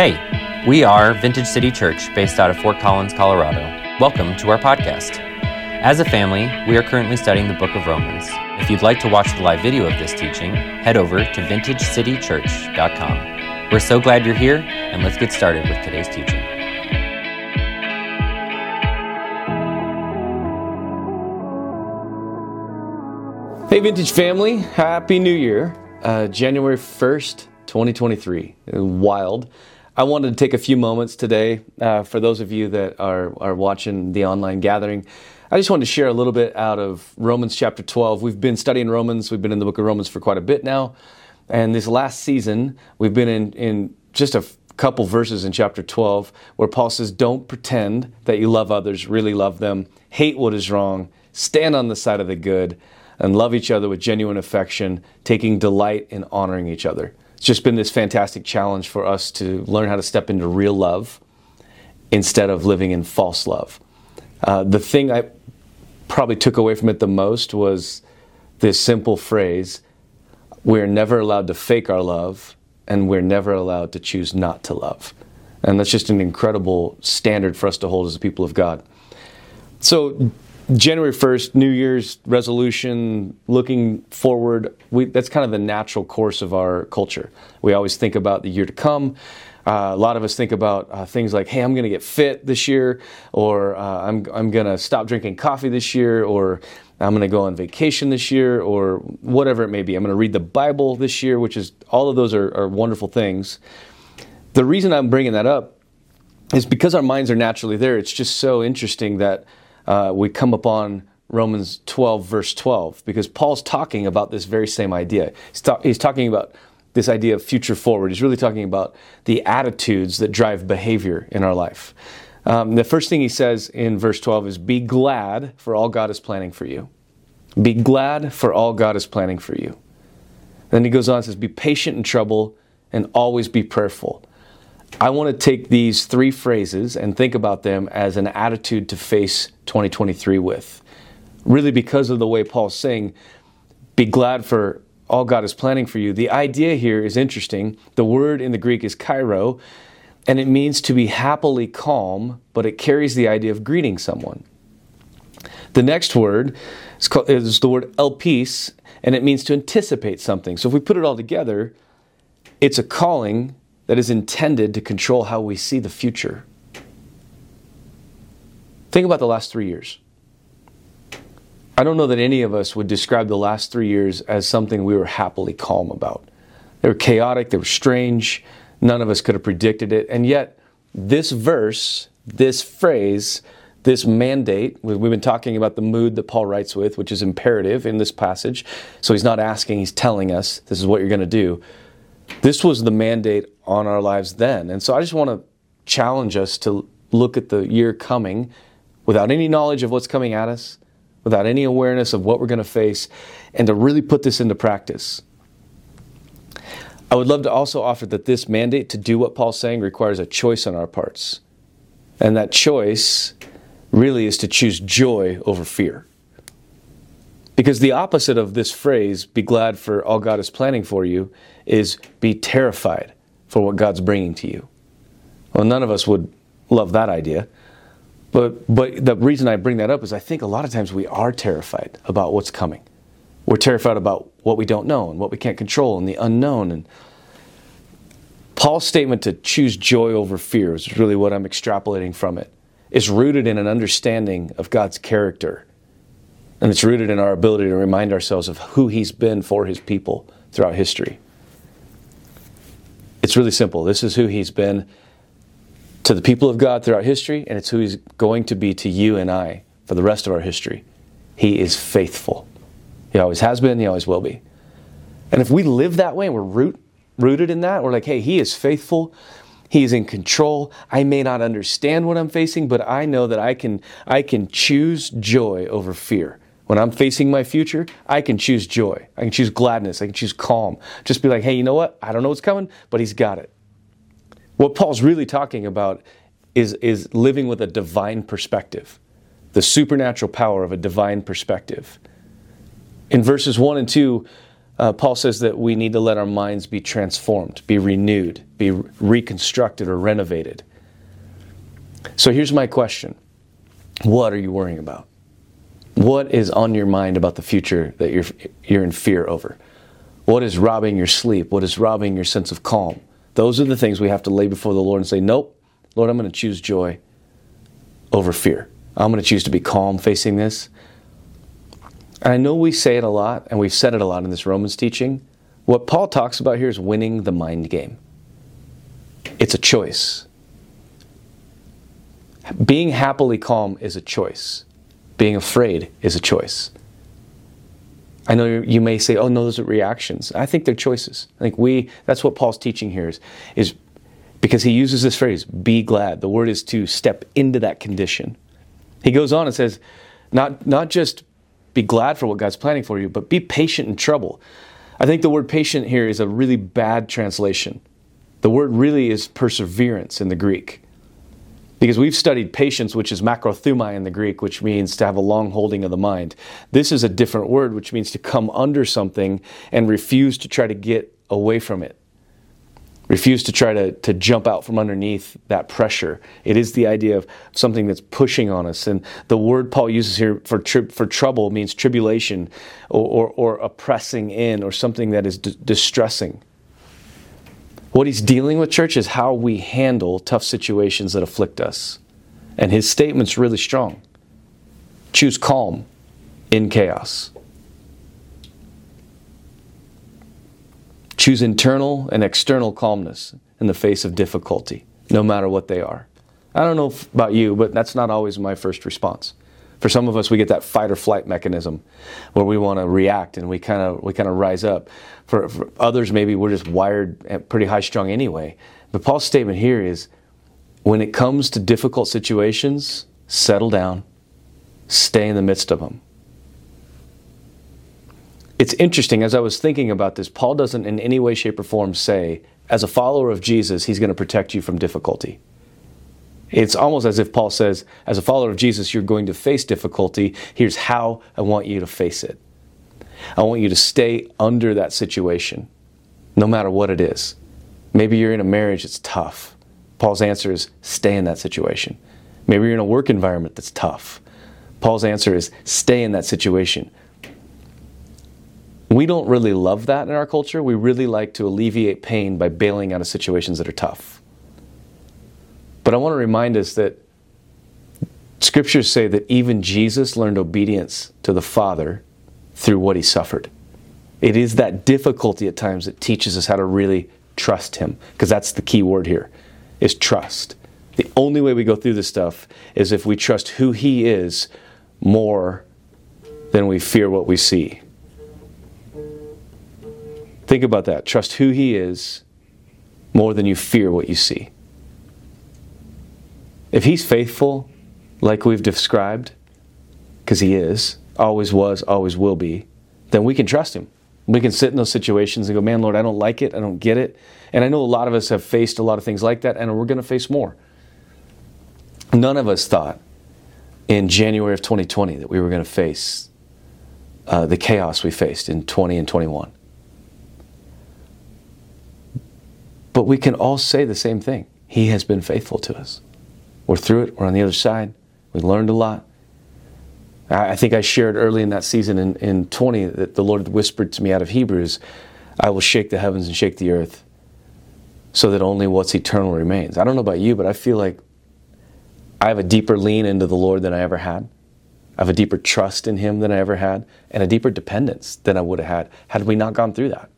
Hey, we are Vintage City Church based out of Fort Collins, Colorado. Welcome to our podcast. As a family, we are currently studying the book of Romans. If you'd like to watch the live video of this teaching, head over to vintagecitychurch.com. We're so glad you're here, and let's get started with today's teaching. Hey, Vintage family, Happy New Year. Uh, January 1st, 2023. Wild. I wanted to take a few moments today uh, for those of you that are, are watching the online gathering. I just wanted to share a little bit out of Romans chapter 12. We've been studying Romans, we've been in the book of Romans for quite a bit now. And this last season, we've been in, in just a couple verses in chapter 12 where Paul says, Don't pretend that you love others, really love them, hate what is wrong, stand on the side of the good, and love each other with genuine affection, taking delight in honoring each other it's just been this fantastic challenge for us to learn how to step into real love instead of living in false love. Uh, the thing I probably took away from it the most was this simple phrase we're never allowed to fake our love, and we're never allowed to choose not to love. And that's just an incredible standard for us to hold as a people of God. So, January 1st, New Year's resolution, looking forward, we, that's kind of the natural course of our culture. We always think about the year to come. Uh, a lot of us think about uh, things like, hey, I'm going to get fit this year, or uh, I'm, I'm going to stop drinking coffee this year, or I'm going to go on vacation this year, or whatever it may be. I'm going to read the Bible this year, which is all of those are, are wonderful things. The reason I'm bringing that up is because our minds are naturally there. It's just so interesting that uh, we come upon Romans 12, verse 12, because Paul's talking about this very same idea. He's, ta- he's, talking about this idea of future forward. He's really talking about the attitudes that drive behavior in our life. Um, the first thing he says in verse 12 is Be glad for all God is planning for you. Be glad for all God is planning for you. Then he goes on and says, Be patient in trouble and always be prayerful. I want to take these three phrases and think about them as an attitude to face 2023 with. Really, because of the way Paul's saying, be glad for all God is planning for you. The idea here is interesting. The word in the Greek is kairo, and it means to be happily calm, but it carries the idea of greeting someone. The next word is, called, is the word elpis, and it means to anticipate something. So if we put it all together, it's a calling that is intended to control how we see the future. Think about the last three years. I don't know that any of us would describe the last three years as something we were happily calm about. They were chaotic, they were strange, none of us could have predicted it. And yet, this verse, this phrase, this mandate, we've been talking about the mood that Paul writes with, which is imperative in this passage. So he's not asking, he's telling us this is what you're going to do. This was the mandate on our lives then. And so I just want to challenge us to look at the year coming without any knowledge of what's coming at us, without any awareness of what we're going to face, and to really put this into practice. I would love to also offer that this mandate to do what Paul's saying requires a choice on our parts. And that choice really is to choose joy over fear. Because the opposite of this phrase, be glad for all God is planning for you, is be terrified for what God's bringing to you. Well, none of us would love that idea. But, but the reason I bring that up is I think a lot of times we are terrified about what's coming. We're terrified about what we don't know and what we can't control and the unknown. And Paul's statement to choose joy over fear is really what I'm extrapolating from it. Is rooted in an understanding of God's character and it's rooted in our ability to remind ourselves of who He's been for His people throughout history. It's really simple. This is who He's been to the people of God throughout history, and it's who He's going to be to you and I for the rest of our history. He is faithful. He always has been, He always will be. And if we live that way and we're root, rooted in that, we're like, hey, He is faithful. He is in control. I may not understand what I'm facing, but I know that I can, I can choose joy over fear. When I'm facing my future, I can choose joy. I can choose gladness. I can choose calm. Just be like, hey, you know what? I don't know what's coming, but he's got it. What Paul's really talking about is, is living with a divine perspective, the supernatural power of a divine perspective. In verses 1 and 2, uh, Paul says that we need to let our minds be transformed, be renewed, be reconstructed or renovated. So here's my question What are you worrying about? What is on your mind about the future that you're, you're in fear over? What is robbing your sleep? What is robbing your sense of calm? Those are the things we have to lay before the Lord and say, Nope, Lord, I'm going to choose joy over fear. I'm going to choose to be calm facing this. And I know we say it a lot, and we've said it a lot in this Romans teaching. What Paul talks about here is winning the mind game. It's a choice. Being happily calm is a choice. Being afraid is a choice. I know you may say, "Oh no, those are reactions." I think they're choices. I think we that's what Paul's teaching here is is because he uses this phrase, "Be glad." The word is to step into that condition. He goes on and says, not not just be glad for what God's planning for you, but be patient in trouble. I think the word patient here is a really bad translation. The word really is perseverance in the Greek. Because we've studied patience, which is makrothumai in the Greek, which means to have a long holding of the mind. This is a different word, which means to come under something and refuse to try to get away from it refuse to try to, to jump out from underneath that pressure. It is the idea of something that's pushing on us. And the word Paul uses here for, tri- for trouble means tribulation or, or, or oppressing in or something that is d- distressing. What he's dealing with, church, is how we handle tough situations that afflict us. And his statement's really strong. Choose calm in chaos. Choose internal and external calmness in the face of difficulty, no matter what they are. I don't know about you, but that's not always my first response. For some of us, we get that fight or flight mechanism where we want to react and we kind of we kind of rise up. For, for others, maybe we're just wired pretty high strung anyway. But Paul's statement here is, when it comes to difficult situations, settle down, stay in the midst of them it's interesting as I was thinking about this, Paul doesn't in any way, shape, or form say, as a follower of Jesus, he's going to protect you from difficulty. It's almost as if Paul says, as a follower of Jesus, you're going to face difficulty. Here's how I want you to face it. I want you to stay under that situation, no matter what it is. Maybe you're in a marriage that's tough. Paul's answer is stay in that situation. Maybe you're in a work environment that's tough. Paul's answer is stay in that situation. We don't really love that in our culture. We really like to alleviate pain by bailing out of situations that are tough. But I want to remind us that scriptures say that even Jesus learned obedience to the Father through what he suffered. It is that difficulty at times that teaches us how to really trust him, because that's the key word here is trust. The only way we go through this stuff is if we trust who he is more than we fear what we see. Think about that. Trust who He is more than you fear what you see. If He's faithful, like we've described, because He is, always was, always will be, then we can trust Him. We can sit in those situations and go, man, Lord, I don't like it. I don't get it. And I know a lot of us have faced a lot of things like that, and we're going to face more. None of us thought in January of 2020 that we were going to face uh, the chaos we faced in 20 and 21. But we can all say the same thing He has been faithful to us. We're through it, we're on the other side, we learned a lot. I think I shared early in that season in, in 20 that the Lord whispered to me out of Hebrews, I will shake the heavens and shake the earth so that only what's eternal remains. I don't know about you, but I feel like I have a deeper lean into the Lord than I ever had. I have a deeper trust in Him than I ever had, and a deeper dependence than I would have had had we not gone through that.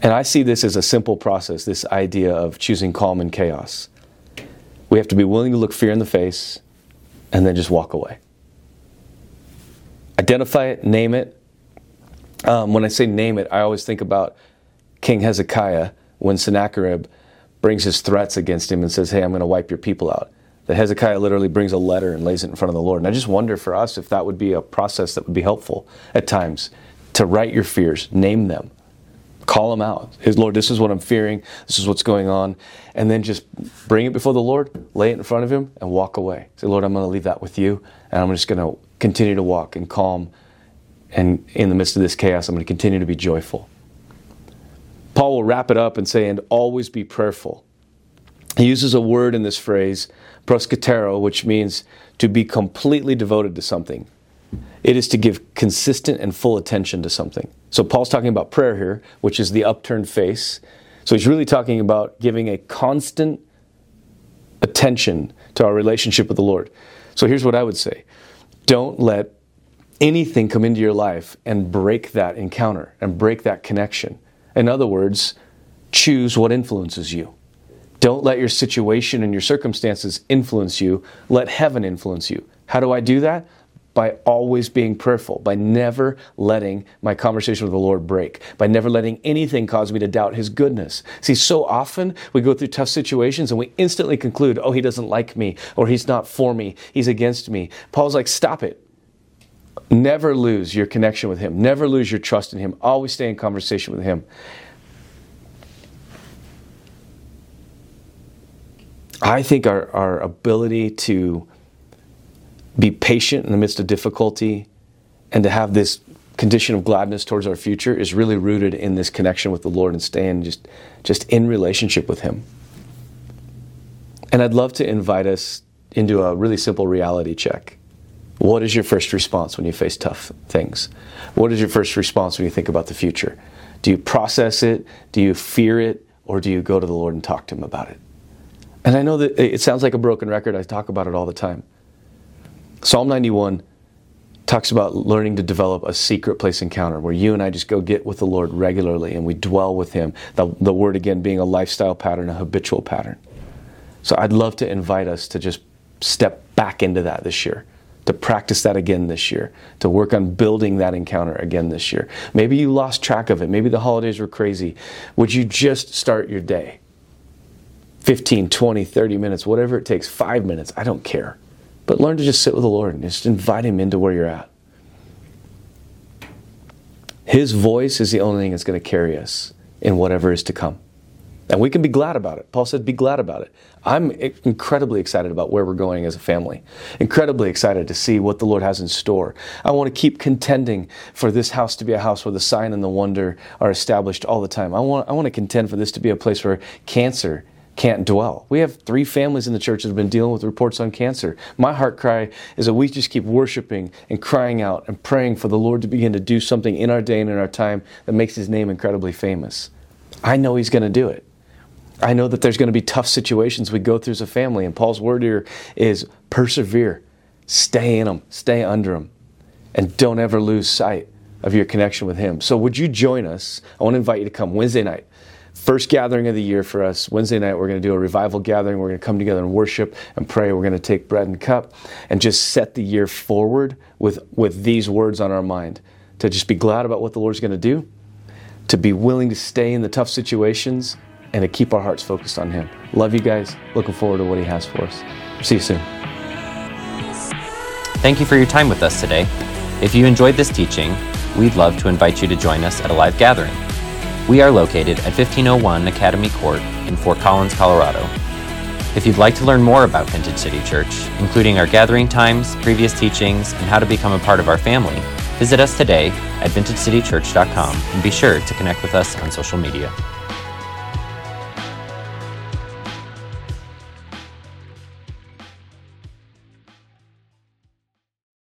And I see this as a simple process this idea of choosing calm and chaos. We have to be willing to look fear in the face and then just walk away. Identify it, name it. Um, when I say name it, I always think about King Hezekiah when Sennacherib brings his threats against him and says, Hey, I'm going to wipe your people out. That Hezekiah literally brings a letter and lays it in front of the Lord. And I just wonder for us if that would be a process that would be helpful at times to write your fears, name them, call him out. His Lord, this is what I'm fearing. This is what's going on. And then just bring it before the Lord, lay it in front of him, and walk away. Say, Lord, I'm going to leave that with you, and I'm just going to continue to walk in calm And in the midst of this chaos, I'm going to continue to be joyful. Paul will wrap it up and say, and always be prayerful. He uses a word in this phrase, proskatero, which means to be completely devoted to something. It is to give consistent and full attention to something. So Paul's talking about prayer here, which is the upturned face. So he's really talking about giving a constant attention to our relationship with the Lord. So here's what I would say don't let anything come into your life and break that encounter and break that connection. In other words, choose what influences you. Don't let your situation and your circumstances influence you. Let heaven influence you. How do I do that? By always being prayerful, by never letting my conversation with the Lord break, by never letting anything cause me to doubt His goodness. See, so often we go through tough situations and we instantly conclude, oh, He doesn't like me, or He's not for me, He's against me. Paul's like, stop it. Never lose your connection with Him. Never lose your trust in Him. Always stay in conversation with Him. I think our, our ability to be patient in the midst of difficulty and to have this condition of gladness towards our future is really rooted in this connection with the Lord and staying just, just in relationship with Him. And I'd love to invite us into a really simple reality check. What is your first response when you face tough things? What is your first response when you think about the future? Do you process it? Do you fear it? Or do you go to the Lord and talk to Him about it? And I know that it sounds like a broken record. I talk about it all the time. Psalm 91 talks about learning to develop a secret place encounter where you and I just go get with the Lord regularly and we dwell with Him. The, the word again being a lifestyle pattern, a habitual pattern. So I'd love to invite us to just step back into that this year to practice that again this year, to work on building that encounter again this year. Maybe you lost track of it. Maybe the holidays were crazy. Would you just start your day? 15, 20, 30 minutes, whatever it takes, five minutes, I don't care. But learn to just sit with the Lord and just invite Him into where you're at. His voice is the only thing that's going to carry us in whatever is to come. And we can be glad about it. Paul said, be glad about it. I'm incredibly excited about where we're going as a family. Incredibly excited to see what the Lord has in store. I want to keep contending for this house to be a house where the sign and the wonder are established all the time. I want, I want to contend for this to be a place where cancer can't dwell. We have three families in the church that have been dealing with reports on cancer. My heart cry is that we just keep worshiping and crying out and praying for the Lord to begin to do something in our day and in our time that makes his name incredibly famous. I know he's going to do it. I know that there's going to be tough situations we go through as a family, and Paul's word here is persevere, stay in them, stay under them, and don't ever lose sight of your connection with Him. So, would you join us? I want to invite you to come Wednesday night. First gathering of the year for us. Wednesday night, we're going to do a revival gathering. We're going to come together and worship and pray. We're going to take bread and cup and just set the year forward with, with these words on our mind to just be glad about what the Lord's going to do, to be willing to stay in the tough situations and to keep our hearts focused on Him. Love you guys. Looking forward to what He has for us. See you soon. Thank you for your time with us today. If you enjoyed this teaching, we'd love to invite you to join us at a live gathering. We are located at 1501 Academy Court in Fort Collins, Colorado. If you'd like to learn more about Vintage City Church, including our gathering times, previous teachings, and how to become a part of our family, visit us today at vintagecitychurch.com and be sure to connect with us on social media.